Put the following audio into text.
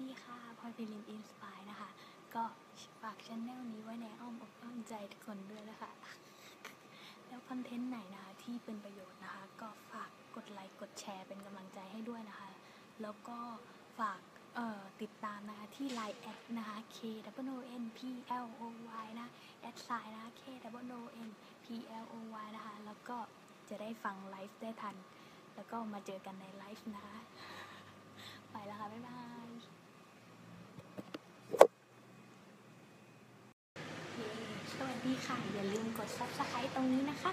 ดีค่ะพลอยไพลิน Inspire นะคะ ก็ฝากช anel นี้ไว้ในอ้อมอกอ้อมใจทุกคนด้วยนะคะ แล้ว content ไหนนะคะที่เป็นประโยชน์นะคะ ก็ฝากกดไลค์กดแชร์เป็นกำลังใจให้ด้วยนะคะ แล้วก็ฝากติดตามนะคะที่ Line แอดนะคะ K W O N P L O Y นะ at sign นะคะ K W O N P L O Y นะคะ แล้วก็จะได้ฟังไลฟ์ได้ทัน แล้วก็มาเจอกันในไลฟ์นะคะ ไปแล้วค่ะ บ๊ายบายเย้สวัส ดีค่ะ อย่าลืมกด subscribe ตรงนี้นะคะ